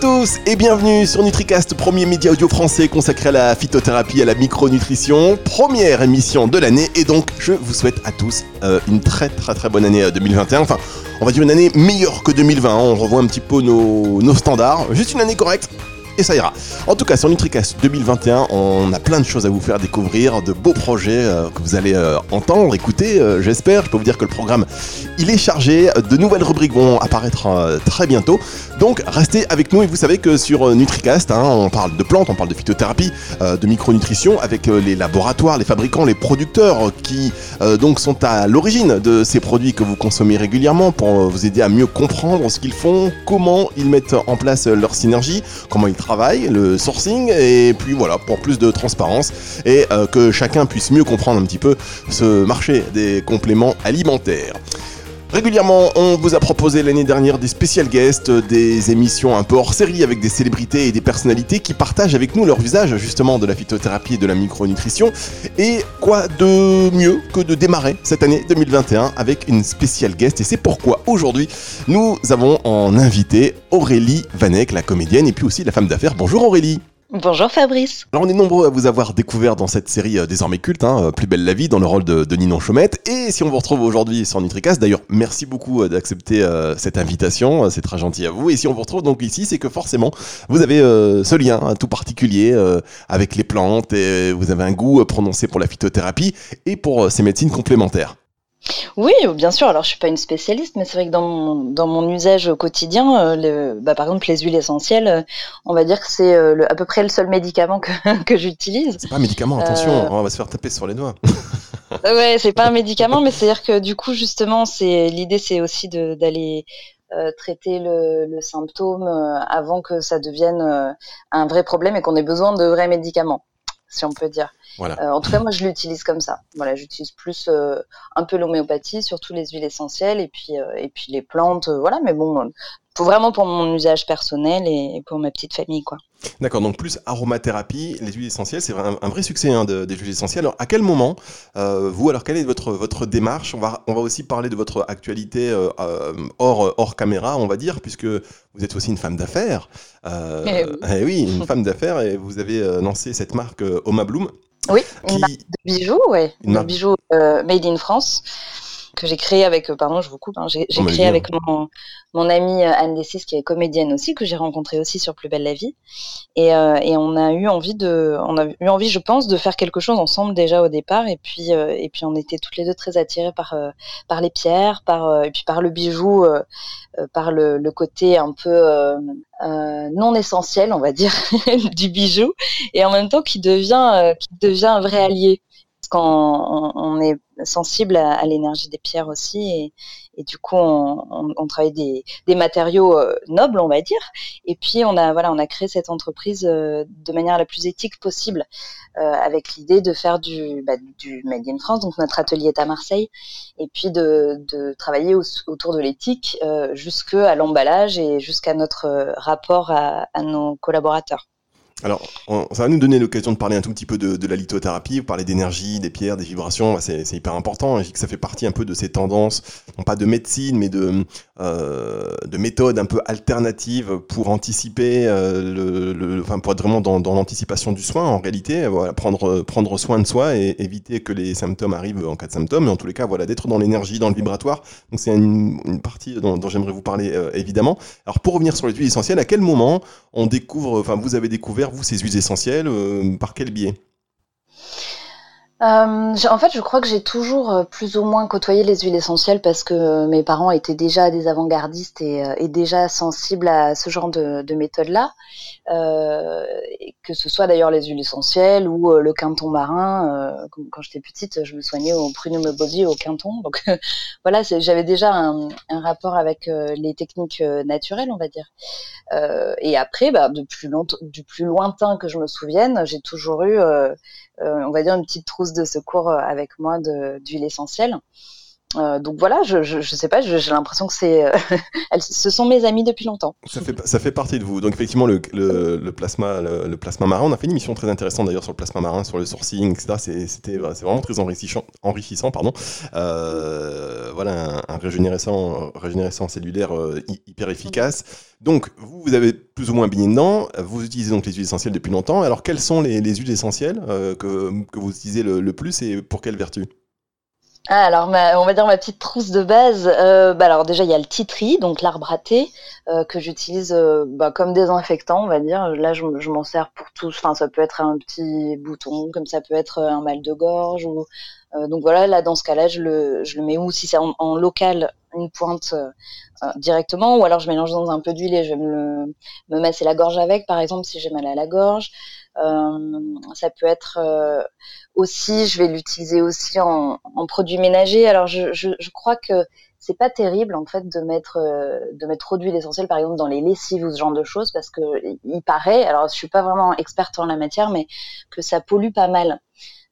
tous et bienvenue sur NutriCast, premier média audio français consacré à la phytothérapie, à la micronutrition, première émission de l'année et donc je vous souhaite à tous euh, une très très très bonne année 2021. Euh, enfin, on va dire une année meilleure que 2020, hein. on revoit un petit peu nos, nos standards, juste une année correcte ça ira. En tout cas, sur NutriCast 2021, on a plein de choses à vous faire découvrir, de beaux projets euh, que vous allez euh, entendre, écouter, euh, j'espère. Je peux vous dire que le programme, il est chargé. De nouvelles rubriques vont apparaître très bientôt. Donc, restez avec nous et vous savez que sur NutriCast, hein, on parle de plantes, on parle de phytothérapie, de micronutrition avec les laboratoires, les fabricants, les producteurs qui donc sont à l'origine de ces produits que vous consommez régulièrement pour vous aider à mieux comprendre ce qu'ils font, comment ils mettent en place leur synergie, comment ils le sourcing, et puis voilà, pour plus de transparence et euh, que chacun puisse mieux comprendre un petit peu ce marché des compléments alimentaires. Régulièrement, on vous a proposé l'année dernière des spécial guests, des émissions un peu hors série avec des célébrités et des personnalités qui partagent avec nous leur usage justement de la phytothérapie et de la micronutrition. Et quoi de mieux que de démarrer cette année 2021 avec une spéciale guest? Et c'est pourquoi aujourd'hui, nous avons en invité Aurélie Vanek, la comédienne et puis aussi la femme d'affaires. Bonjour Aurélie Bonjour Fabrice. Alors on est nombreux à vous avoir découvert dans cette série euh, désormais culte, hein, euh, Plus belle la vie, dans le rôle de, Ninon Chaumette. Et si on vous retrouve aujourd'hui sur Nutricast, d'ailleurs merci beaucoup euh, d'accepter cette invitation, c'est très gentil à vous. Et si on vous retrouve donc ici, c'est que forcément vous avez ce lien hein, tout particulier avec les plantes et vous avez un goût prononcé pour la phytothérapie et pour ces médecines complémentaires. Oui, bien sûr. Alors, je suis pas une spécialiste, mais c'est vrai que dans mon, dans mon usage au quotidien, euh, le, bah, par exemple, les huiles essentielles, euh, on va dire que c'est euh, à peu près le seul médicament que, que j'utilise. C'est pas un médicament, attention, on va se faire taper sur les doigts. ouais, c'est pas un médicament, mais c'est-à-dire que du coup, justement, c'est l'idée, c'est aussi d'aller traiter le, le symptôme avant que ça devienne un vrai problème et qu'on ait besoin de vrais médicaments, si on peut dire. Euh, en tout cas, moi, je l'utilise comme ça. Voilà, j'utilise plus euh, un peu l'homéopathie, surtout les huiles essentielles et puis euh, et puis les plantes. voilà, mais bon, vraiment pour mon usage personnel et, pour ma petite famille, quoi. D'accord, donc plus aromathérapie, les huiles essentielles, c'est un, vrai succès hein, des huiles essentielles. Alors, à quel moment, vous, alors quelle est votre, votre démarche? On va, on va aussi parler de votre actualité hors, hors caméra, on va dire, puisque vous êtes aussi une femme d'affaires. Eh oui. Eh oui. une femme d'affaires, et vous avez lancé cette marque Oma Bloom. Oui, une marque de bijoux, ouais, une marque... bijoux euh, made in France que j'ai créé avec, euh, pardon, je vous coupe, hein, j'ai oh, créé avec mon, mon amie euh, Anne Dessis, qui est comédienne aussi, que j'ai rencontrée aussi sur Plus belle la vie. Et, euh, et, on a eu envie de, on a eu envie, je pense, de faire quelque chose ensemble déjà au départ. Et puis, euh, et puis on était toutes les deux très attirées par, par les pierres, par, et puis par le bijou, par le, le, côté un peu non essentiel, on va dire, du bijou, et en même temps qui devient, qui devient un vrai allié qu'on on, est sensible à, l'énergie des pierres aussi et, du coup on, travaille des, matériaux euh, nobles on va dire et puis on a voilà on a créé cette entreprise euh, de manière la plus éthique possible euh, avec l'idée de faire du, bah, du made in France donc notre atelier est à Marseille et puis de, travailler autour de l'éthique jusqu'à l'emballage et jusqu'à notre rapport à nos collaborateurs. Alors, ça va nous donner l'occasion de parler un tout petit peu de, la lithothérapie, parler d'énergie, des pierres, des vibrations, c'est hyper important. Je que ça fait partie un peu de ces tendances, non pas de médecine, mais de, euh, de méthodes un peu alternatives pour anticiper, euh, le, enfin pour être vraiment dans, l'anticipation du soin en réalité, voilà, prendre, soin de soi et éviter que les symptômes arrivent en cas de symptômes, mais en tous les cas, voilà, d'être dans l'énergie, dans le vibratoire. Donc c'est une, partie dont, j'aimerais vous parler euh, évidemment. Alors pour revenir sur les huiles essentielles, à quel moment on découvre, enfin vous avez découvert vous, ces huiles essentielles euh, Par quel biais? Euh, en fait, je crois que j'ai toujours euh, plus ou moins côtoyé les huiles essentielles parce que mes parents étaient déjà des avant-gardistes et, déjà sensibles à ce genre de, de méthode-là. que ce soit d'ailleurs les huiles essentielles ou le quinton marin. quand j'étais petite, je me soignais au prunum body au quinton. Donc voilà, j'avais déjà un, rapport avec les techniques naturelles, on va dire. et après, bah, du plus lointain que je me souvienne, j'ai toujours eu euh, on va dire une petite trousse de secours euh, avec moi d'huile essentielle. Euh, donc voilà, je, je, sais pas, j'ai l'impression que c'est, euh, ce sont mes amis depuis longtemps. Ça fait, ça fait partie de vous. Donc effectivement, le, le, plasma, le, plasma marin, on a fait une émission très intéressante d'ailleurs sur le plasma marin, sur le sourcing, etc. C'était, c'est vraiment très enrichissant, enrichissant pardon. Euh, voilà, un, régénérescent, régénérescent cellulaire hyper efficace. Donc vous, vous avez plus ou moins baigné dedans. Vous utilisez donc les huiles essentielles depuis longtemps. Alors quelles sont les, les huiles essentielles que, que vous utilisez le, plus et pour quelle vertu? Ah, alors, on va dire ma petite trousse de base. Euh, bah, alors déjà, il y a le titri, donc l'arbre à euh, que j'utilise euh, bah, comme désinfectant, on va dire. Là, je, m'en sers pour tout. Enfin, ça peut être un petit bouton, comme ça peut être un mal de gorge. Ou, donc voilà, là, dans ce cas-là, je le, je le mets où? Si c'est en, local, une pointe directement, ou alors je mélange dans un peu d'huile et je vais me, masser la gorge avec, par exemple, si j'ai mal à la gorge. ça peut être aussi, je vais l'utiliser aussi en, en, produit ménager. Alors, je, crois que c'est pas terrible en fait de mettre euh, de mettre trop d'huile essentielle par exemple dans les lessives ou ce genre de choses parce que il paraît alors je suis pas vraiment experte en la matière mais que ça pollue pas mal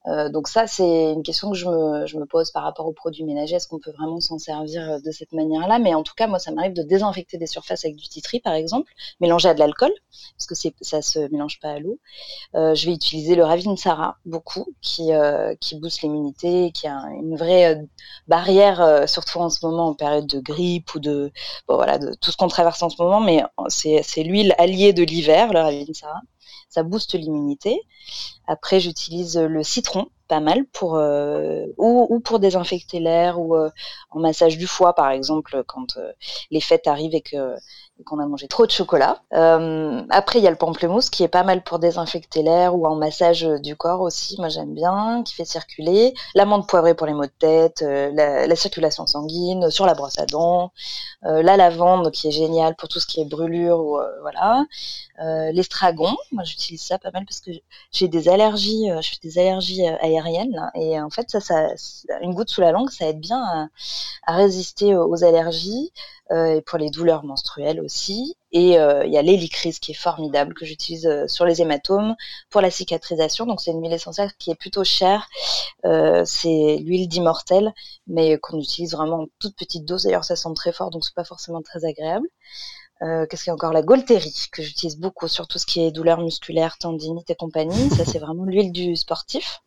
euh, donc ça, c'est une question que je me, pose par rapport aux produits ménagers. Est-ce qu'on peut vraiment s'en servir euh, de cette manière-là? Mais en tout cas, moi, ça m'arrive de désinfecter des surfaces avec du titri, par exemple, mélanger à de l'alcool, parce que ça se mélange pas à l'eau. Euh, je vais utiliser le Ravinsara beaucoup, qui, qui booste l'immunité, qui a une vraie barrière, surtout en ce moment en période de grippe ou de, voilà, de tout ce qu'on traverse en ce moment. Mais c'est l'huile alliée de l'hiver, le Ravinsara ça booste l'immunité. Après, j'utilise le citron, pas mal pour euh, ou, pour désinfecter l'air ou euh, en massage du foie, par exemple, quand euh, les fêtes arrivent et que qu'on a mangé trop de chocolat. après, il y a le pamplemousse qui est pas mal pour désinfecter l'air ou en massage du corps aussi. Moi, j'aime bien, qui fait circuler. L'amande poivrée pour les maux de tête, la, la, circulation sanguine, sur la brosse à dents. la lavande qui est géniale pour tout ce qui est brûlure ou voilà. L'estragon, moi j'utilise ça pas mal parce que j'ai des allergies, je des allergies aériennes et en fait ça, ça, une goutte sous la langue, ça aide bien à, résister aux allergies euh, et pour les douleurs menstruelles aussi. Et euh, il y a l'hélicryse qui est formidable que j'utilise euh, sur les hématomes pour la cicatrisation. Donc c'est une huile essentielle qui est plutôt chère. c'est l'huile d'immortel, mais qu'on utilise vraiment en toute petite dose. D'ailleurs ça sent très fort, donc c'est pas forcément très agréable. Euh, Qu'est-ce qu'il y a encore? La Golterie, que j'utilise beaucoup sur tout ce qui est douleurs musculaires, tendinite et compagnie. Ça, c'est vraiment l'huile du sportif.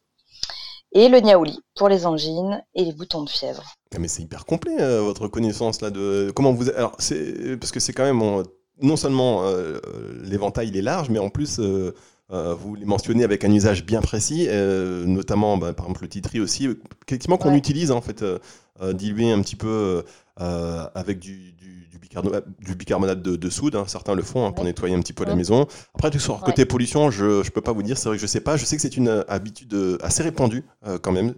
Et le niaouli pour les angines et les boutons de fièvre. Ah, mais c'est hyper complet, euh, votre connaissance là de comment vous. Alors, c'est parce que c'est quand même non seulement euh, l'éventail il est large, mais en plus. Euh, vous les mentionnez avec un usage bien précis, notamment bah, par exemple le titri aussi, effectivement qu'on utilise en fait, dilué un petit peu avec du, du bicarbonate de, soude, hein. certains le font hein, pour nettoyer un petit peu la maison. Après, tout sur côté pollution, je ne peux pas vous dire, c'est vrai que je ne sais pas. Je sais que c'est une euh, habitude euh, assez répandue euh, quand même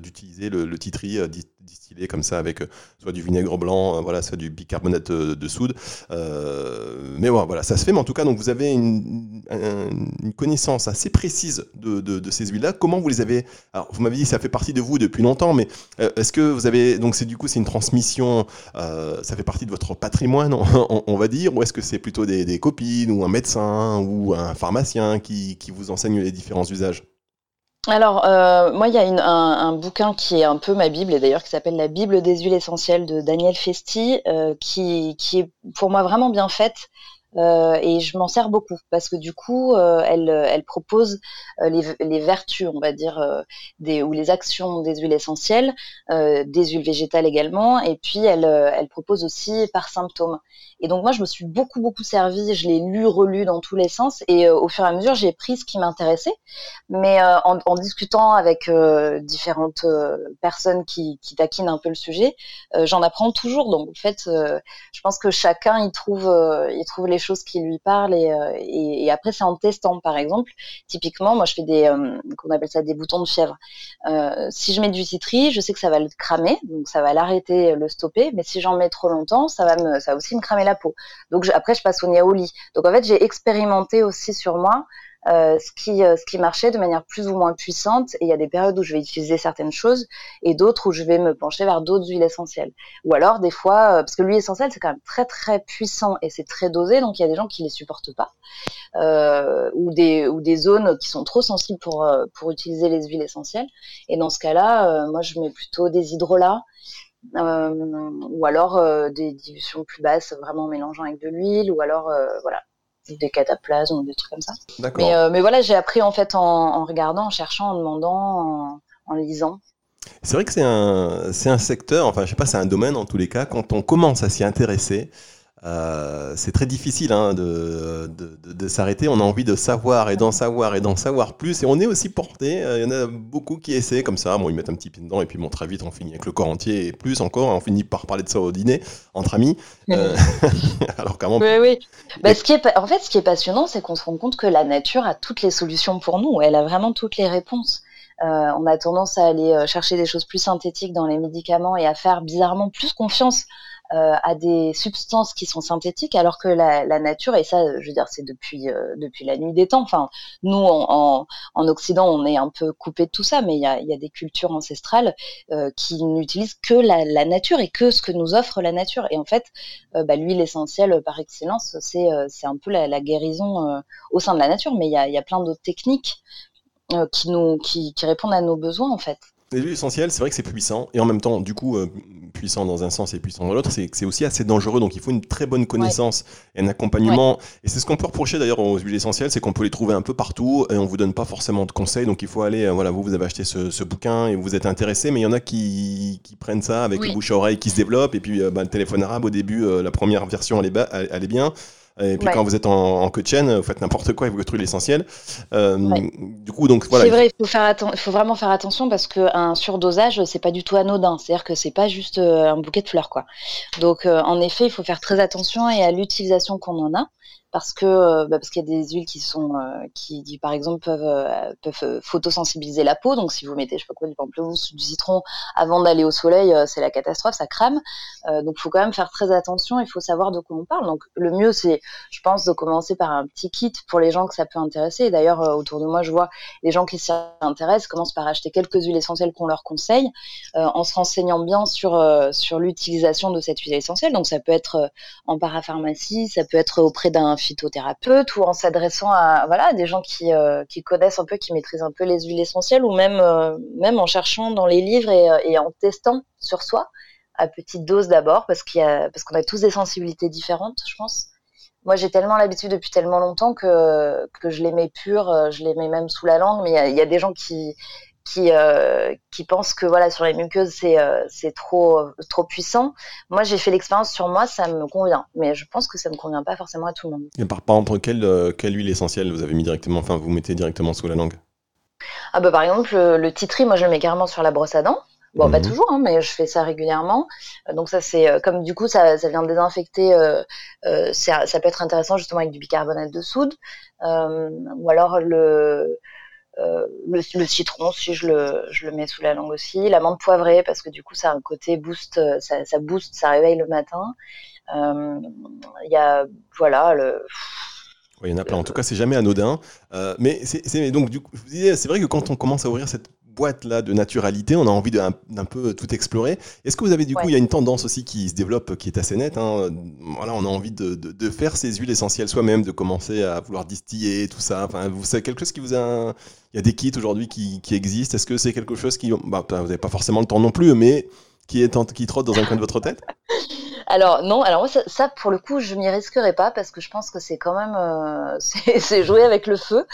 d'utiliser le, le, titri distillé comme ça avec soit du vinaigre blanc, voilà, soit du bicarbonate de, soude. mais voilà, ça se fait. Mais en tout cas, donc vous avez une, connaissance assez précise de, ces huiles-là. Comment vous les avez Alors, vous m'avez dit que ça fait partie de vous depuis longtemps, mais est-ce que vous avez donc c'est du coup c'est une transmission, ça fait partie votre patrimoine, on, va dire, ou est-ce que c'est plutôt des, copines ou un médecin ou un pharmacien qui, vous enseigne les différents usages? Alors, euh, moi, il y a un, bouquin qui est un peu ma Bible, et d'ailleurs qui s'appelle La Bible des huiles essentielles de Daniel Festi, euh, qui, qui, est pour moi vraiment bien faite. Euh, et je m'en sers beaucoup parce que du coup, euh, elle, elle, propose euh, les, vertus, on va dire, euh, ou les actions des huiles essentielles, des huiles végétales également, et puis elle, propose aussi par symptômes. Et donc moi, je me suis beaucoup beaucoup servi, je l'ai lu, relu dans tous les sens, et au fur et à mesure, j'ai pris ce qui m'intéressait. Mais en, discutant avec différentes personnes qui, qui, taquinent un peu le sujet, j'en apprends toujours. Donc en fait, je pense que chacun y trouve, y trouve les choses qui lui parlent euh, et, et, après c'est en testant par exemple. Typiquement moi je fais des euh, qu'on appelle ça des boutons de fièvre. Euh, si je mets du citri je sais que ça va le cramer donc ça va l'arrêter le stopper mais si j'en mets trop longtemps ça va me ça va aussi me cramer la peau. Donc après je passe au niaouli donc en fait j'ai expérimenté aussi sur moi euh, ce, qui, euh, ce qui marchait de manière plus ou moins puissante. Et il y a des périodes où je vais utiliser certaines choses et d'autres où je vais me pencher vers d'autres huiles essentielles. Ou alors des fois, euh, parce que l'huile essentielle c'est quand même très très puissant et c'est très dosé, donc il y a des gens qui les supportent pas, ou des ou des zones qui sont trop sensibles pour pour utiliser les huiles essentielles. Et dans ce cas-là, moi je mets plutôt des hydrolats. ou alors des dilutions plus basses, vraiment mélangeant avec de l'huile, ou alors voilà des cataplasmes ou des trucs comme ça. Mais, euh, mais voilà, j'ai appris en fait en, regardant, en cherchant, en demandant, en, lisant. C'est vrai que c'est un, un secteur, enfin je sais pas, c'est un domaine en tous les cas, quand on commence à s'y intéresser, euh, c'est très difficile hein, de, de, s'arrêter. On a envie de savoir et d'en savoir et d'en savoir plus. Et on est aussi porté. Euh, il y en a beaucoup qui essaient comme ça. Bon, ils mettent un petit pied dedans et puis bon, très vite, on finit avec le corps entier et plus encore. On finit par parler de ça au dîner entre amis. Euh, alors comment Oui, oui. Bah, ce qui est, en fait, ce qui est passionnant, c'est qu'on se rend compte que la nature a toutes les solutions pour nous. Elle a vraiment toutes les réponses. on a tendance à aller chercher des choses plus synthétiques dans les médicaments et à faire bizarrement plus confiance euh, à des substances qui sont synthétiques, alors que la, la nature, et ça, je veux dire, c'est depuis euh, depuis la nuit des temps. Enfin, nous, en, en, Occident, on est un peu coupé de tout ça, mais il y a, y a, des cultures ancestrales euh, qui n'utilisent que la, la, nature et que ce que nous offre la nature. Et en fait, bah, l'huile essentielle par excellence, c'est c'est un peu la, la guérison au sein de la nature, mais il y a, y a plein d'autres techniques qui nous qui, qui répondent à nos besoins en fait. Les huiles essentielles, c'est vrai que c'est puissant, et en même temps, du coup, euh, puissant dans un sens et puissant dans l'autre, c'est aussi assez dangereux. Donc il faut une très bonne connaissance et un accompagnement. Et c'est ce qu'on peut reprocher d'ailleurs aux huiles essentielles, c'est qu'on peut les trouver un peu partout et on vous donne pas forcément de conseils. Donc il faut aller, euh, voilà, vous, vous avez acheté ce, bouquin et vous êtes intéressé, mais il y en a qui, prennent ça avec le bouche à oreille qui se développe, et puis euh, bah, le téléphone arabe au début, la première version, elle est, elle est bien. Et puis quand vous êtes en, en queue de chaîne, vous faites n'importe quoi et vous détruisez l'essentiel. Euh, Du coup, donc voilà. C'est vrai, il faut, faire il faut vraiment faire attention parce qu'un surdosage, c'est pas du tout anodin. C'est-à-dire que c'est pas juste euh, un bouquet de fleurs, quoi. Donc, euh, en effet, il faut faire très attention et à l'utilisation qu'on en a parce que euh, bah, parce qu'il y a des huiles qui sont euh, qui, par exemple peuvent euh, peuvent photosensibiliser la peau. Donc si vous mettez je sais pas quoi du pamplemousse ou du citron avant d'aller au soleil c'est la catastrophe ça crame. Donc il faut quand même faire très attention il faut savoir de quoi on parle. Donc le mieux c'est je pense de commencer par un petit kit pour les gens que ça peut intéresser. D'ailleurs autour de moi je vois les gens qui s'y intéressent commencent par acheter quelques huiles essentielles qu'on leur conseille en se renseignant bien sur sur l'utilisation de cette huile essentielle. Donc ça peut être en parapharmacie ça peut être auprès d'un phytothérapeute ou en s'adressant à voilà des gens qui, euh, qui connaissent un peu, qui maîtrisent un peu les huiles essentielles ou même euh, même en cherchant dans les livres et, euh, et, en testant sur soi à petite dose d'abord parce qu'il parce qu'on a tous des sensibilités différentes, je pense. Moi, j'ai tellement l'habitude depuis tellement longtemps que, que je les mets pures, je les mets même sous la langue, mais il y, a des gens qui, qui, euh, qui pensent que voilà sur les muqueuses c'est euh, c'est trop trop puissant. Moi j'ai fait l'expérience sur moi, ça me convient, mais je pense que ça ne convient pas forcément à tout le monde. Et par, exemple quelle euh, quelle huile essentielle vous avez mis directement, enfin vous mettez directement sous la langue? Ah bah par exemple le, titri, moi je le mets carrément sur la brosse à dents. Bon, pas mhm. toujours, hein, mais je fais ça régulièrement. Donc ça, c'est comme du coup, ça, ça vient désinfecter. ça, ça, peut être intéressant justement avec du bicarbonate de soude, ou alors le euh, le, citron, si je le, je le mets sous la langue aussi, la menthe poivrée parce que du coup ça a un côté boost, euh, ça, ça booste, ça réveille le matin. Euh, il y a voilà le. Il y en a plein. En tout cas, c'est jamais anodin. mais c'est donc du coup, c'est vrai que quand on commence à ouvrir cette boîte là de naturalité, on a envie d'un peu tout explorer. Est-ce que vous avez du coup, il y a une tendance aussi qui se développe, qui est assez nette. Hein. Voilà, on a envie de, de, faire ces huiles essentielles soi-même, de commencer à vouloir distiller tout ça. Enfin, vous savez quelque chose qui vous a, il y a des kits aujourd'hui qui, qui, existent. Est-ce que c'est quelque chose qui, bah, vous n'avez pas forcément le temps non plus, mais qui est qui trotte dans un coin de votre tête? Alors non, alors moi ça, pour le coup je m'y risquerai pas parce que je pense que c'est quand même euh, c'est jouer avec le feu.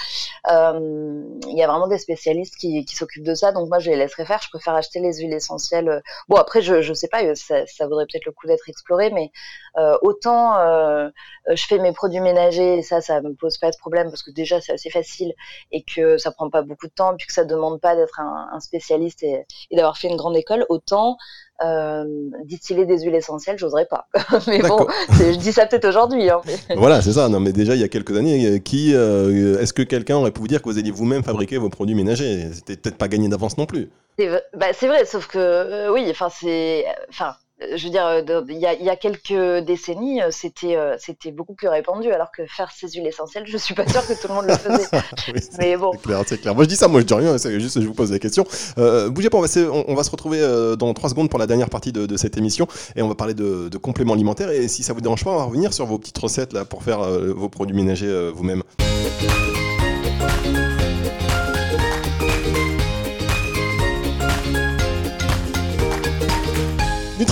Euh, il y a vraiment des spécialistes qui, s'occupent de ça, donc moi je les laisserai faire. Je préfère acheter les huiles essentielles. Bon après je je sais pas, ça, ça vaudrait peut-être le coup d'être exploré, mais euh, autant euh, je fais mes produits ménagers et ça ça me pose pas de problème parce que déjà c'est assez facile et que ça prend pas beaucoup de temps puis que ça demande pas d'être un, spécialiste et d'avoir fait une grande école. Autant euh, distiller des huiles essentielles, j'oserais pas. mais bon, je dis ça peut-être aujourd'hui. Hein, voilà, c'est ça. Non, mais déjà il y a quelques années, euh, qui, euh, est-ce que quelqu'un aurait pu vous dire que vous alliez vous-même fabriquer vos produits ménagers? C'était peut-être pas gagné d'avance non plus. C'est bah, vrai, sauf que oui, enfin c'est, enfin je veux dire, il y, a, quelques décennies, c'était c'était beaucoup plus répandu, alors que faire ces huiles essentielles, je suis pas sûre que tout le monde le faisait. Mais bon. C'est clair, c'est clair. Moi, je dis ça, moi, je dis rien, c'est juste, je vous pose des questions. bougez pas, on va, on, va, se retrouver dans trois secondes pour la dernière partie de, cette émission, et on va parler de, de, compléments alimentaires. Et si ça vous dérange pas, on va revenir sur vos petites recettes là pour faire vos produits ménagers vous-même.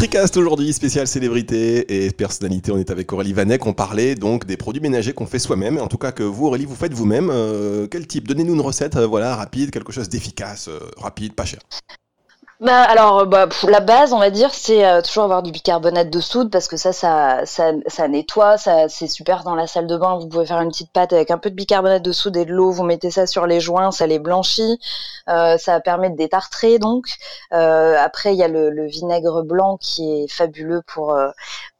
NutriCast aujourd'hui, spécial célébrité et personnalité. On est avec Aurélie Vanek. On parlait donc des produits ménagers qu'on fait soi-même. En tout cas, que vous, Aurélie, vous faites vous-même. Euh, quel type? Donnez-nous une recette, euh, voilà, rapide, quelque chose d'efficace, euh, rapide, pas cher. Bah alors bah, la base on va dire c'est euh, toujours avoir du bicarbonate de soude parce que ça ça ça, ça nettoie ça c'est super dans la salle de bain. Vous pouvez faire une petite pâte avec un peu de bicarbonate de soude et de l'eau. Vous mettez ça sur les joints ça les blanchit. Euh, ça permet de détartrer donc. Euh, après il y a le, vinaigre blanc qui est fabuleux pour euh,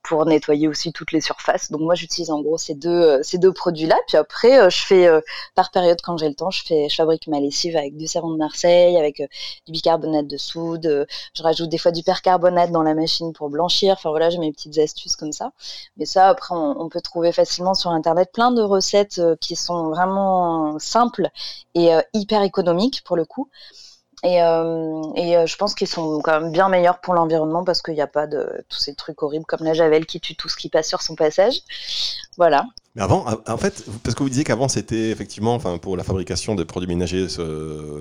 pour nettoyer aussi toutes les surfaces. Donc moi j'utilise en gros ces deux euh, ces deux produits là. Puis après euh, je fais euh, par période quand j'ai le temps, je fais je fabrique ma lessive avec du savon de Marseille, avec du bicarbonate de soude. je rajoute des fois du percarbonate dans la machine pour blanchir. Enfin voilà j'ai mes petites astuces comme ça. Mais ça après on, on peut trouver facilement sur internet plein de recettes qui sont vraiment simples et hyper économiques pour le coup. Et, euh, et euh, je pense qu'ils sont quand même bien meilleurs pour l'environnement parce qu'il n'y a pas de tous ces trucs horribles comme la javel qui tue tout ce qui passe sur son passage. Voilà. Mais avant, en fait, parce que vous disiez qu'avant c'était effectivement, enfin pour la fabrication de produits ménagers,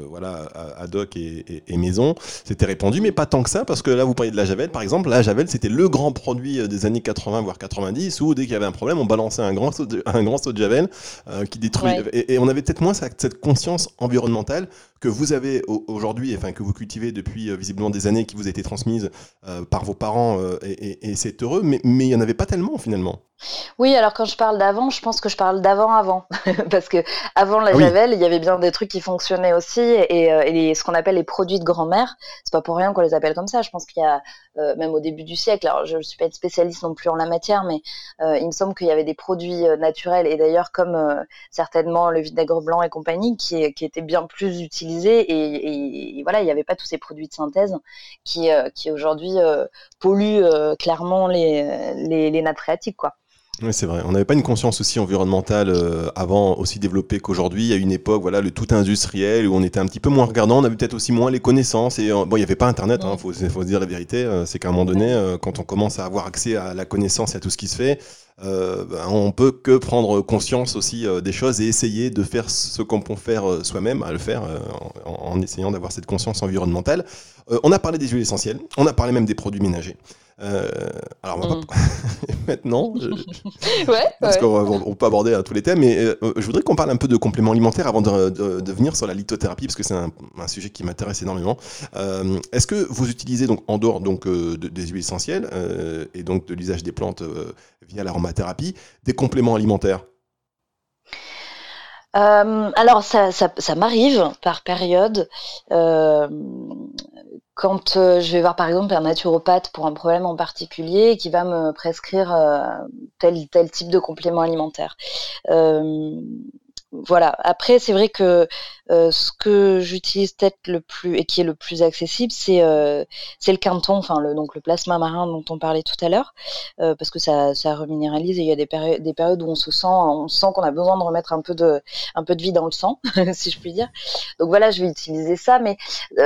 voilà, ad hoc et, maison, c'était répandu, mais pas tant que ça, parce que là vous parliez de la javel, par exemple, la javel c'était le grand produit euh, des années 80 voire 90, où dès qu'il y avait un problème, on balançait un grand saut de, un grand saut de javel euh, qui détruit, et, on avait peut-être moins cette conscience environnementale que vous avez aujourd'hui, enfin que vous cultivez depuis euh, visiblement des années, qui vous a été transmise par vos parents, et, c'est heureux, mais, mais il n'y en avait pas tellement finalement. Oui, alors quand je parle d'avant, je pense que je parle d'avant-avant. Parce que avant la Javel, il y avait bien des trucs qui fonctionnaient aussi. Et, euh, ce qu'on appelle les produits de grand-mère, c'est pas pour rien qu'on les appelle comme ça. Je pense qu'il y a, euh, même au début du siècle, alors je ne suis pas être spécialiste non plus en la matière, mais euh, il me semble qu'il y avait des produits naturels. Et d'ailleurs, comme certainement le vinaigre blanc et compagnie, qui, qui étaient bien plus utilisés. Et, voilà, il n'y avait pas tous ces produits de synthèse qui, qui aujourd'hui polluent clairement les, les, les nappes phréatiques, quoi. Oui, c'est vrai. On n'avait pas une conscience aussi environnementale euh, avant aussi développée qu'aujourd'hui. Il y a une époque, voilà, le tout industriel où on était un petit peu moins regardant. On avait peut-être aussi moins les connaisses. Et euh, bon, il n'y avait pas Internet. Il hein, faut, faut, se dire la vérité. Euh, c'est qu'à un moment donné, quand on commence à avoir accès à la connaissance et à tout ce qui se fait, euh, ben, on peut que prendre conscience aussi des choses et essayer de faire ce qu'on peut faire soi-même, à le faire en, en, essayant d'avoir cette conscience environnementale. on a parlé des huiles essentielles. On a parlé même des produits ménagers. Euh, alors mm. maintenant, ouais, parce qu'on peut aborder tous les thèmes, mais euh, je voudrais qu'on parle un peu de compléments alimentaires avant de, venir sur la lithothérapie, parce que c'est un, sujet qui m'intéresse énormément. Euh, est-ce que vous utilisez donc en dehors donc des huiles essentielles et donc de l'usage des plantes via l'aromathérapie, des compléments alimentaires? Alors ça, ça m'arrive par période quand euh, je vais voir par exemple un naturopathe pour un problème en particulier qui va me prescrire euh, tel type de complément alimentaire. Euh, voilà. Après, c'est vrai que euh, ce que j'utilise peut-être le plus et qui est le plus accessible, c'est euh, c'est le quinton, enfin le donc le plasma marin dont on parlait tout à l'heure, euh, parce que ça, ça reminéralise et il y a des périodes des périodes où on se sent on sent qu'on a besoin de remettre un peu de un peu de vie dans le sang, si je puis dire. Donc voilà, je vais utiliser ça, mais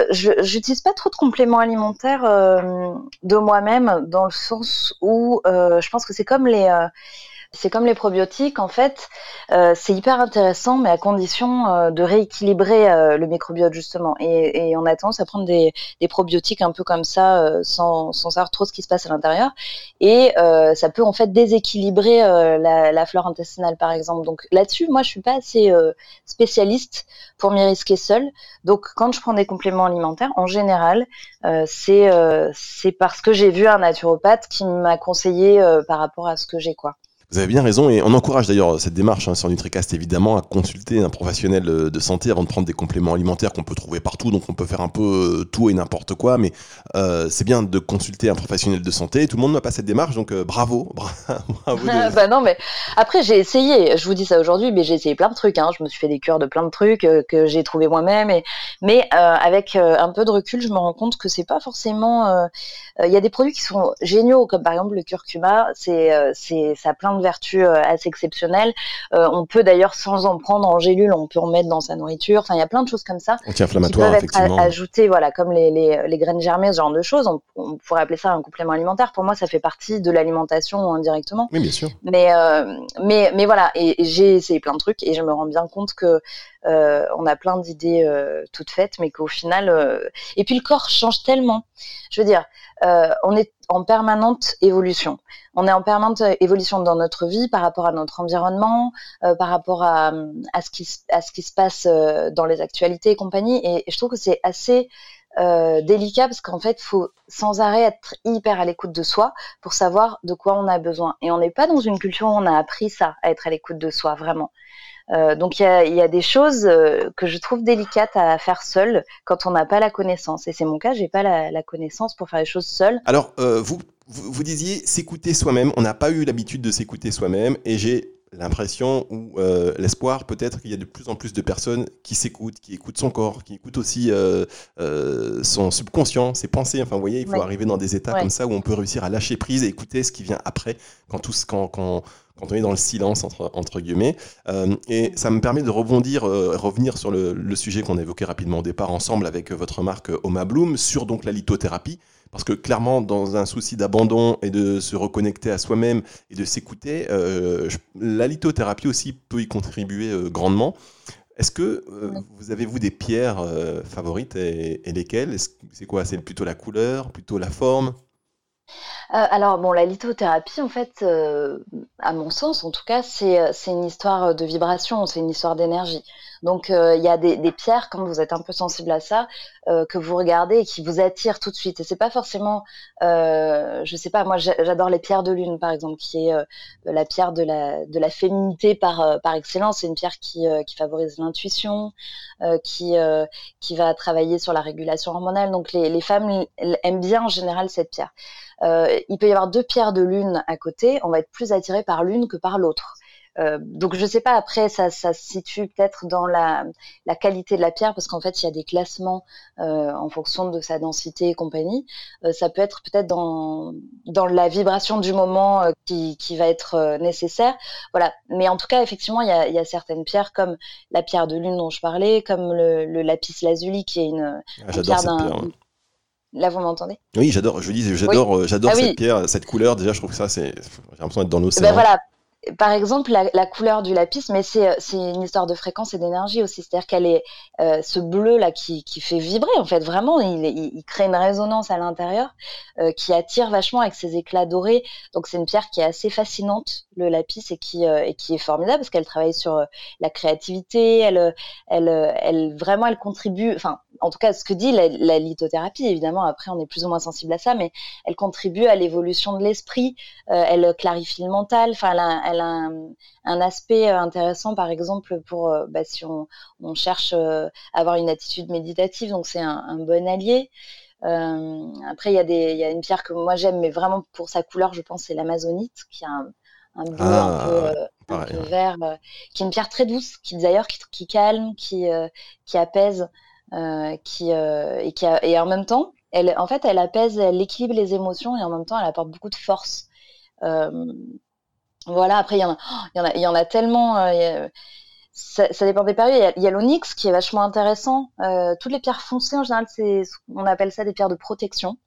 je j'utilise pas trop de compléments alimentaires de moi-même dans le sens où je pense que c'est comme les c'est comme les probiotiques, en fait, euh, c'est hyper intéressant, mais à condition euh, de rééquilibrer euh, le microbiote justement. Et, on a tendance à prendre des, probiotiques un peu comme ça, sans, savoir trop ce qui se passe à l'intérieur, et ça peut en fait déséquilibrer la, flore intestinale, par exemple. Donc là-dessus, moi, je suis pas assez spécialiste pour m'y risquer seule. Donc quand je prends des compléments alimentaires, en général, c'est parce que j'ai vu un naturopathe qui m'a conseillé par rapport à ce que j'ai quoi. Vous avez bien raison et on encourage d'ailleurs cette démarche hein, sur NutriCast évidemment à consulter un professionnel euh, de santé avant de prendre des compléments alimentaires qu'on peut trouver partout, donc on peut faire un peu euh, tout et n'importe quoi, mais euh, c'est bien de consulter un professionnel de santé. Tout le monde n'a pas cette démarche, donc bravo, bah mais après j'ai essayé. Je vous dis ça aujourd'hui, mais j'ai essayé plein de trucs. Hein. Je me suis fait des cures de plein de trucs que j'ai trouvé moi-même, mais avec un peu de recul, je me rends compte que c'est pas forcément. Il y a des produits qui sont géniaux, comme par exemple le curcuma. C'est, c'est, ça a plein de vertus euh, assez exceptionnelles. Euh, on peut d'ailleurs, sans en prendre en gélule, on peut en mettre dans sa nourriture. Enfin, il y a plein de choses comme ça. Anti-inflammatoire, qui peuvent être ajoutées, voilà, comme les, les, graines germées, ce genre de choses. On, pourrait appeler ça un complément alimentaire. Pour moi, ça fait partie de l'alimentation indirectement. Oui, bien sûr. Mais, euh, mais, mais voilà, et, j'ai essayé plein de trucs et je me rends bien compte que on a plein d'idées toutes faites, mais qu'au final, et puis le corps change tellement. Je veux dire, on est en permanente évolution. On est en permanente évolution dans notre vie par rapport à notre environnement, euh, par rapport à, ce qui, se passe euh, dans les actualités et compagnie. Et, je trouve que c'est assez euh, délicat parce qu'en fait, faut sans arrêt être hyper à l'écoute de soi pour savoir de quoi on a besoin. Et on n'est pas dans une culture où on a appris ça, à être à l'écoute de soi, vraiment. Euh, donc il y a, des choses euh, que je trouve délicates à faire seul quand on n'a pas la connaissance. Et c'est mon cas, j'ai pas la, connaissance pour faire les choses seul. Alors euh, vous, vous, disiez s'écouter soi-même. On n'a pas eu l'habitude de s'écouter soi-même, et j'ai l'impression ou l'espoir peut-être qu'il y a de plus en plus de personnes qui s'écoutent, qui écoutent son corps, qui écoutent aussi son subconscient, ses pensées. Enfin, vous voyez, il faut arriver dans des états comme ça où on peut réussir à lâcher prise et écouter ce qui vient après, quand tout, quand, quand, quand on est dans le silence, entre, guillemets. Euh, et ça me permet de rebondir, euh, revenir sur le, sujet qu'on a évoqué rapidement au départ ensemble avec votre marque Oma Bloom sur donc la lithothérapie. Parce que clairement, dans un souci d'abandon et de se reconnecter à soi-même et de s'écouter, euh, la lithothérapie aussi peut y contribuer grandement. Est-ce que vous avez-vous des pierres favorites et, lesquelles? C'est quoi? C'est plutôt la couleur, plutôt la forme? euh, alors bon, la lithothérapie, en fait, euh, à mon sens, en tout cas, c'est euh, c'est une histoire de vibration, c'est une histoire d'énergie. Donc il y a des, pierres quand vous êtes un peu sensible à ça que vous regardez et qui vous attirent tout de suite. Et c'est pas forcément, je sais pas, moi j'adore les pierres de lune par exemple, qui est la pierre de la féminité par excellence. C'est une pierre qui favorise l'intuition, qui va travailler sur la régulation hormonale. Donc les femmes aiment bien en général cette pierre. Euh, il peut y avoir deux pierres de lune à côté, on va être plus attiré par l'une que par l'autre. Euh, donc je sais pas après ça, ça se situe peut-être dans la, la, qualité de la pierre parce qu'en fait il y a des classements euh, en fonction de sa densité et compagnie. Euh, ça peut être peut-être dans, dans la vibration du moment qui, qui, va être nécessaire. Voilà. Mais en tout cas effectivement il y a, il y a certaines pierres comme la pierre de lune dont je parlais, comme le, le lapis lazuli qui est une, ah, pierre d'un Là, vous m'entendez? Oui, j'adore. Je dis, j'adore, j'adore ah cette pierre, cette couleur. Déjà, je trouve que ça, c'est. J'ai l'impression d'être dans l'océan. Ben voilà, par exemple, la, couleur du lapis, mais c'est une histoire de fréquence et d'énergie aussi. C'est-à-dire qu'elle est, euh, ce bleu là qui, qui, fait vibrer en fait vraiment. Il, il, crée une résonance à l'intérieur euh, qui attire vachement avec ses éclats dorés. Donc c'est une pierre qui est assez fascinante, le lapis, et qui, euh, et qui est formidable parce qu'elle travaille sur la créativité. Elle, elle, elle vraiment, elle contribue. Enfin, en tout cas, ce que dit la, lithothérapie, évidemment. Après, on est plus ou moins sensible à ça, mais elle contribue à l'évolution de l'esprit. elle clarifie le mental. Enfin, elle a un, aspect euh, intéressant, par exemple, pour euh, bah, si on, cherche euh, à avoir une attitude méditative, donc c'est un, bon allié. après, il y, a une pierre que moi j'aime, mais vraiment pour sa couleur, je pense, c'est l'amazonite, qui a un, bleu un ah, peu, vert, qui est une pierre très douce, qui d'ailleurs qui, calme, qui, qui apaise, qui, et, qui et en même temps, elle, en fait, elle apaise, elle équilibre les émotions et en même temps, elle apporte beaucoup de force. Voilà, après, il y, en a, il, y en a, il y en a tellement. Euh, ça, ça, dépend des périodes. Il y a, l'onyx qui est vachement intéressant. Euh, toutes les pierres foncées, en général, on appelle ça des pierres de protection.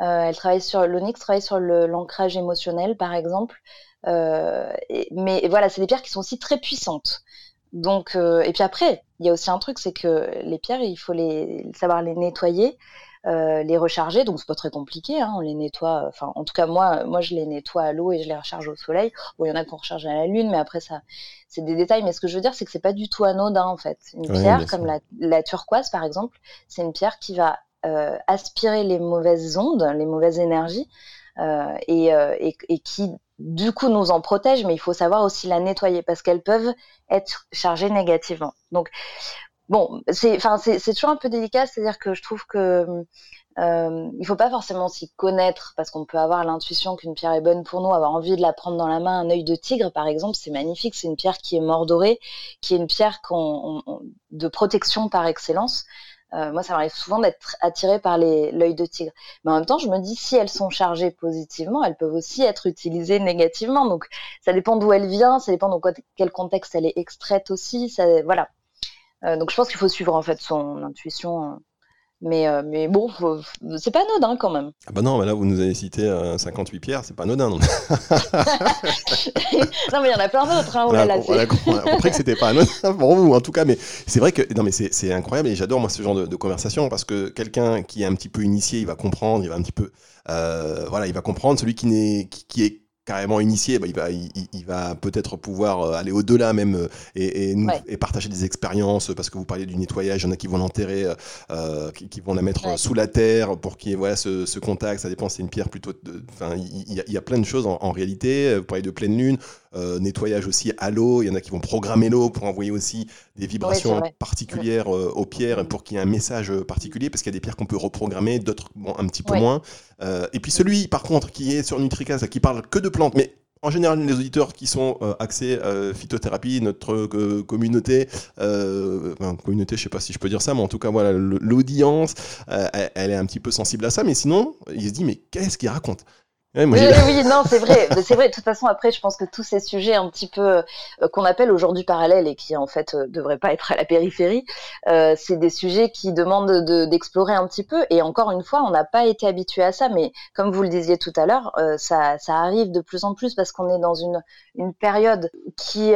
Euh, elle travaille sur l'onyx, travaille sur l'ancrage émotionnel, par exemple. Euh, mais voilà, c'est des pierres qui sont aussi très puissantes. Donc, et puis après, il y a aussi un truc, c'est que les pierres, il faut les savoir les nettoyer. Euh, les recharger. Donc c'est pas très compliqué, hein, on les nettoie. Enfin, en tout cas moi, moi je les nettoie à l'eau et je les recharge au soleil. Bon, il y en a qu'on recharge à la lune, mais après ça, c'est des détails. Mais ce que je veux dire, c'est que c'est pas du tout anodin en fait. Une pierre comme la, turquoise par exemple, c'est une pierre qui va euh, aspirer les mauvaises ondes, les mauvaises énergies, euh, et, et, et, qui du coup nous en protège, mais il faut savoir aussi la nettoyer parce qu'elles peuvent être chargées négativement. Donc bon, c'est enfin c'est toujours un peu délicat, c'est-à-dire que je trouve que euh, il faut pas forcément s'y connaître parce qu'on peut avoir l'intuition qu'une pierre est bonne pour nous, avoir envie de la prendre dans la main. Un œil de tigre, par exemple, c'est magnifique. C'est une pierre qui est mordorée, qui est une pierre de protection par excellence. Euh, moi, ça m'arrive souvent d'être attirée par l'œil de tigre. Mais en même temps, je me dis, si elles sont chargées positivement, elles peuvent aussi être utilisées négativement. Donc, ça dépend d'où elle vient, ça dépend dans quel contexte elle est extraite aussi. Ça, voilà. Euh, donc, je pense qu'il faut suivre en fait son intuition mais, euh, mais bon, c'est pas anodin quand même. Ah bah non, mais là vous nous avez cité 58 euh, pierres, c'est pas anodin. Non, non mais il y en a plein d'autres. Hein, on, a, compris que c'était pas anodin pour vous, en tout cas. Mais c'est vrai que non, mais c'est incroyable et j'adore moi ce genre de, de, conversation parce que quelqu'un qui est un petit peu initié, il va comprendre, il va un petit peu, euh, voilà, il va comprendre. Celui qui, n'est qui, qui est carrément initié, bah, il va, il, va peut-être pouvoir euh, aller au-delà même euh, et, et, partager des expériences parce que vous parliez du nettoyage, il y en a qui vont l'enterrer, euh, qui, vont la mettre sous la terre pour qu'il y ait voilà, ce, contact, ça dépend, c'est une pierre plutôt... Enfin, il, y, a plein de choses en, réalité, vous parlez de pleine lune, nettoyage aussi à l'eau, il y en a qui vont programmer l'eau pour envoyer aussi des vibrations particulières aux pierres pour qu'il y ait un message particulier, parce qu'il y a des pierres qu'on peut reprogrammer, d'autres un petit peu moins. et puis celui, par contre, qui est sur Nutricast, qui parle que de plantes. Mais en général, les auditeurs qui sont euh, axés euh, phytothérapie, notre euh, communauté, communauté, je sais pas si je peux dire ça, mais en tout cas, voilà, l'audience, elle, est un petit peu sensible à ça. Mais sinon, il se dit, mais qu'est-ce qu'il raconte? Oui, oui, non, c'est vrai. C'est vrai. De toute façon, après, je pense que tous ces sujets un petit peu euh, qu'on appelle aujourd'hui parallèles et qui en fait euh, devraient pas être à la périphérie, euh, c'est des sujets qui demandent d'explorer un petit peu. Et encore une fois, on n'a pas été habitué à ça, mais comme vous le disiez tout à l'heure, ça, ça arrive de plus en plus parce qu'on est dans une une période qui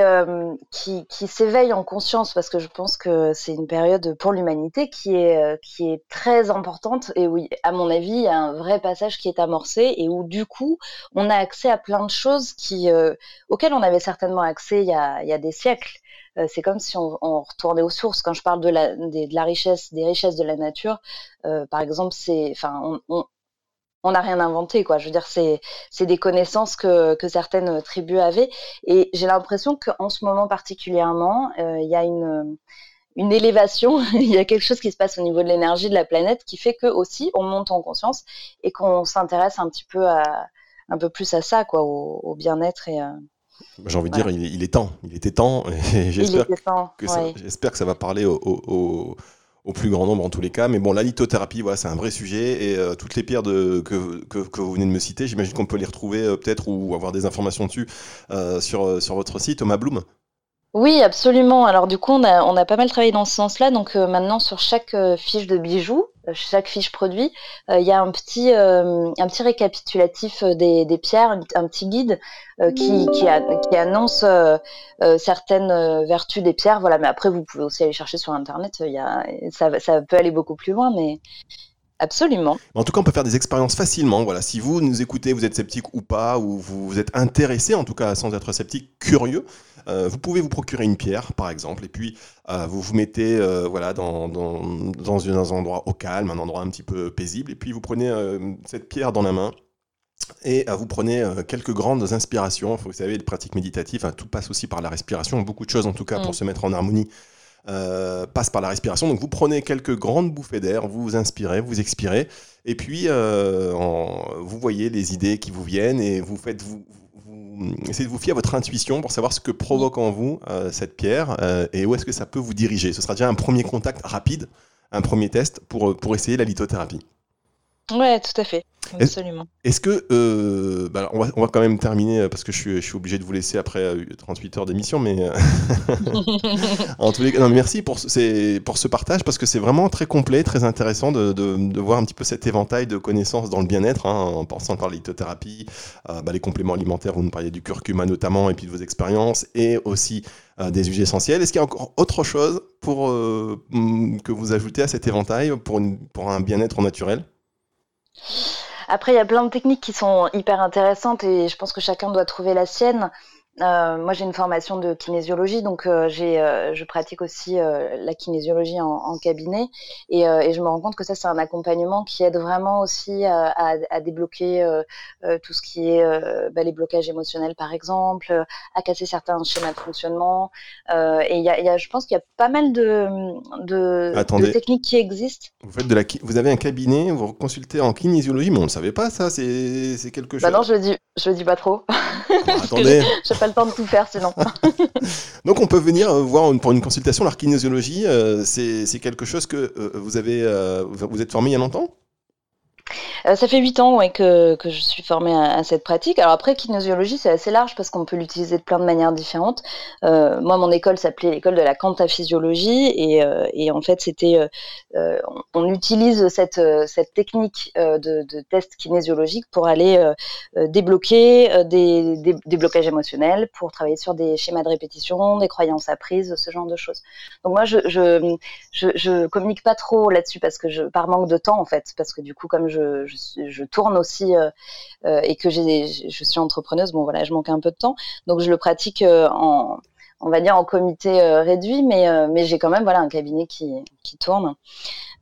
qui, qui s'éveille en conscience parce que je pense que c'est une période pour l'humanité qui est qui est très importante. Et oui, à mon avis, il y a un vrai passage qui est amorcé et où du coup, on a accès à plein de choses qui, euh, auxquelles on avait certainement accès il y a, des siècles. Euh, c'est comme si on, retournait aux sources. Quand je parle de la, de la richesse, des richesses de la nature, euh, par exemple, c'est, enfin, on, n'a rien inventé, quoi. Je veux dire, c'est, des connaissances que, que certaines tribus avaient. Et j'ai l'impression qu'en ce moment particulièrement, il y a une, une élévation, il y a quelque chose qui se passe au niveau de l'énergie de la planète qui fait que aussi on monte en conscience et qu'on s'intéresse un petit peu à un peu plus à ça, quoi, au, bien-être et. Euh, J'ai envie de dire, il, est temps, il était temps. J'espère que, j'espère que ça va parler au, au, plus grand nombre en tous les cas. Mais bon, la lithothérapie, voilà, c'est un vrai sujet. Et euh, toutes les pierres que, vous venez de me citer, j'imagine qu'on peut les retrouver euh, peut-être ou avoir des informations dessus sur, sur votre site, Thomas Bloom. Oui, absolument. Alors du coup, on a, on a pas mal travaillé dans ce sens-là. Donc euh, maintenant, sur chaque euh, fiche de bijoux, euh, chaque fiche produit, il y a un petit, un petit récapitulatif des, pierres, un, petit guide qui, qui, annonce certaines vertus des pierres. Voilà. Mais après, vous pouvez aussi aller chercher sur Internet. Y a, ça, ça peut aller beaucoup plus loin, mais Absolument. En tout cas, on peut faire des expériences facilement. Voilà, si vous nous écoutez, vous êtes sceptique ou pas, ou vous êtes intéressé, en tout cas sans être sceptique, curieux, euh, vous pouvez vous procurer une pierre, par exemple, et puis euh, vous vous mettez euh, voilà, dans, dans, dans, un endroit au calme, un endroit un petit peu paisible, et puis vous prenez cette pierre dans la main. Et vous prenez quelques grandes inspirations. Vous savez, les pratiques méditatives, hein, tout passe aussi par la respiration. Beaucoup de choses, en tout cas, pour mm. se mettre en harmonie, passent par la respiration. Donc vous prenez quelques grandes bouffées d'air, vous vous inspirez, vous expirez, et puis vous voyez les idées qui vous viennent et vous faites vous, essayez de vous fier à votre intuition pour savoir ce que provoque en vous euh, cette pierre euh, et où est-ce que ça peut vous diriger. Ce sera déjà un premier contact rapide, un premier test pour, euh, pour essayer la lithothérapie. Ouais, tout à fait. Absolument. Est-ce que, euh, bah, on, va, on, va, quand même terminer euh, parce que je suis, je suis obligé de vous laisser après 38 euh, heures d'émission, mais en tous les cas, non, merci pour, pour ce partage parce que c'est vraiment très complet, très intéressant de, de, voir un petit peu cet éventail de connaissances dans le bien-être, hein, en pensant par l'ithothérapie, bah, les compléments alimentaires, vous nous parliez du curcuma notamment, et puis de vos expériences, et aussi des sujets essentiels. Est-ce qu'il y a encore autre chose pour, que vous ajoutez à cet éventail pour, une, pour un bien-être naturel? Après, il y a plein de techniques qui sont hyper intéressantes et je pense que chacun doit trouver la sienne. Euh, moi, j'ai une formation de kinésiologie, donc euh, j'ai, euh, je pratique aussi la kinésiologie en, cabinet, et, je me rends compte que ça, c'est un accompagnement qui aide vraiment aussi à, débloquer tout ce qui est bah, les blocages émotionnels, par exemple, à casser certains schémas de fonctionnement. et il y a, je pense qu'il y a pas mal de, de, techniques qui existent. Vous faites de la, vous avez un cabinet, vous consultez en kinésiologie, mais on ne savait pas ça. C'est, quelque chose. Bah non, je le dis, je le dis pas trop. attendez le temps de tout faire sinon. Donc on peut venir euh, voir pour une consultation la. Euh, c'est quelque chose que euh, vous avez, vous êtes formé il y a longtemps? Ça fait huit ans ouais, que, je suis formée à, cette pratique. Alors après, kinésiologie, c'est assez large parce qu'on peut l'utiliser de plein de manières différentes. Euh, moi, mon école s'appelait l'école de la quantaphysiologie et, euh, et en fait, c'était, euh, on, utilise cette, technique de, de, test kinésiologique pour aller débloquer des, blocages émotionnels, pour travailler sur des schémas de répétition, des croyances apprises, ce genre de choses. Donc moi, je, je, communique pas trop là-dessus parce que par manque de temps en fait, parce que du coup, comme je, je je, tourne aussi euh, euh, et que je suis entrepreneuse, bon voilà, je manque un peu de temps, donc je le pratique euh, en on va dire en comité réduit, mais, mais j'ai quand même voilà un cabinet qui, qui tourne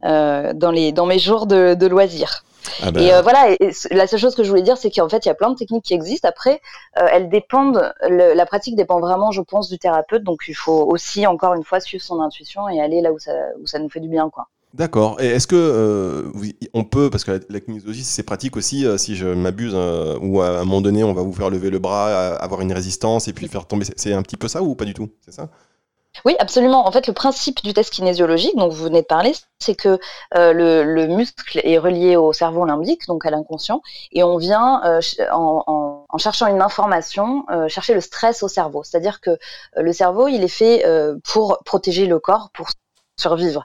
dans, les, dans mes jours de, loisirs. Ah ben. Et voilà, la seule chose que je voulais dire, c'est qu'en fait, il y a plein de techniques qui existent. Après, elles dépendent, la pratique dépend vraiment, je pense, du thérapeute. Donc, il faut aussi, encore une fois, suivre son intuition et aller là où ça, où ça nous fait du bien, quoi. D'accord. Et est-ce que euh, on peut, parce que la, kinésiologie c'est pratique aussi, euh, si je m'abuse, euh, ou à, un moment donné on va vous faire lever le bras, avoir une résistance et puis faire tomber. C'est un petit peu ça ou pas du tout? C'est ça? Oui, absolument. En fait, le principe du test kinésiologique, dont vous venez de parler, c'est que le, muscle est relié au cerveau limbique, donc à l'inconscient, et on vient, en, en, cherchant une information, chercher le stress au cerveau. C'est-à-dire que le cerveau, il est fait pour protéger le corps, pour survivre.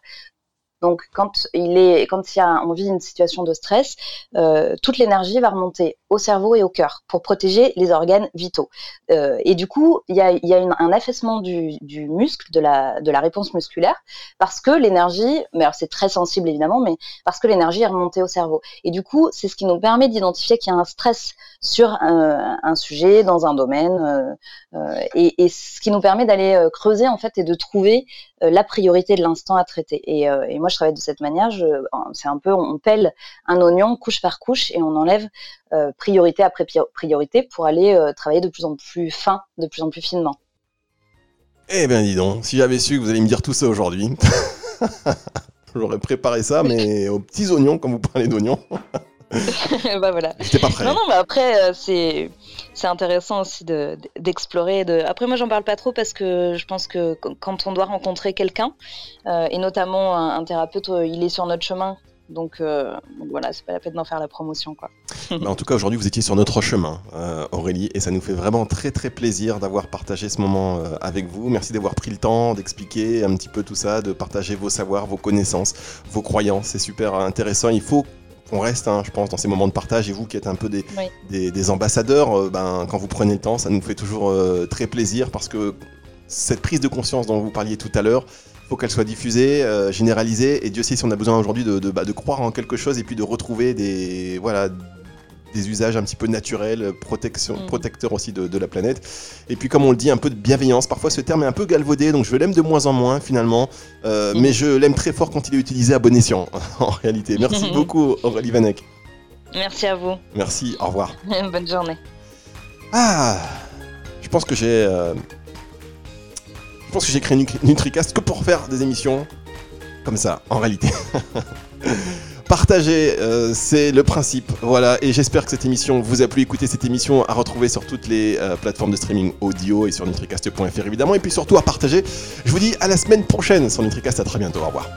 Donc, quand il est, quand il y a, on vit une situation de stress, euh, toute l'énergie va remonter au cerveau et au cœur pour protéger les organes vitaux. Euh, et du coup, il y a, un affaissement du, muscle, de la, réponse musculaire, parce que l'énergie, mais alors c'est très sensible évidemment, mais parce que l'énergie est remontée au cerveau. Et du coup, c'est ce qui nous permet d'identifier qu'il y a un stress sur un, un sujet, dans un domaine, euh, euh et, ce qui nous permet d'aller euh, creuser en fait et de trouver la priorité de l'instant à traiter. Et, et moi, je travaille de cette manière. C'est un peu, on pèle un oignon couche par couche et on enlève euh, priorité après priorité pour aller euh, travailler de plus en plus fin, de plus en plus finement. Eh bien, dis donc, si j'avais su que vous allez me dire tout ça aujourd'hui, j'aurais préparé ça, mais aux petits oignons, comme vous parlez d'oignons. bah voilà. J'étais pas prêt. Non, non, mais après, euh, c'est c'est intéressant aussi d'explorer. De, Après, moi, j'en parle pas trop parce que je pense que quand on doit rencontrer quelqu'un, et notamment un, thérapeute, il est sur notre chemin donc, euh, donc, voilà, c'est pas la peine d'en faire la promotion. Quoi. en tout cas, aujourd'hui, vous étiez sur notre chemin, euh, Aurélie, et ça nous fait vraiment très très plaisir d'avoir partagé ce moment euh, avec vous. Merci d'avoir pris le temps d'expliquer un petit peu tout ça, de partager vos savoirs, vos connaissances, vos croyances. C'est super intéressant. Il faut qu'on reste, hein, je pense, dans ces moments de partage. Et vous qui êtes un peu des, des, ambassadeurs, ben, quand vous prenez le temps, ça nous fait toujours très plaisir parce que cette prise de conscience dont vous parliez tout à l'heure, faut qu'elle soit diffusée, euh, généralisée, et Dieu sait si on a besoin aujourd'hui de, de, bah, de, croire en quelque chose et puis de retrouver des, voilà, des usages un petit peu naturels, protection, mm. protecteurs aussi de, de, la planète. Et puis comme on le dit, un peu de bienveillance. Parfois ce terme est un peu galvaudé, donc je l'aime de moins en moins finalement, euh, mm. mais je l'aime très fort quand il est utilisé à bon escient, en réalité. Merci beaucoup Aurélie Vanek. Merci à vous. Merci, au revoir. Bonne journée. Ah, je pense que j'ai... Euh, je pense que j'ai créé NutriCast que pour faire des émissions comme ça, en réalité. Partager, euh, c'est le principe. Voilà, et j'espère que cette émission vous a plu. Écoutez cette émission à retrouver sur toutes les euh, plateformes de streaming audio et sur nutricast.fr évidemment. Et puis surtout à partager. Je vous dis à la semaine prochaine sur NutriCast. À très bientôt. Au revoir.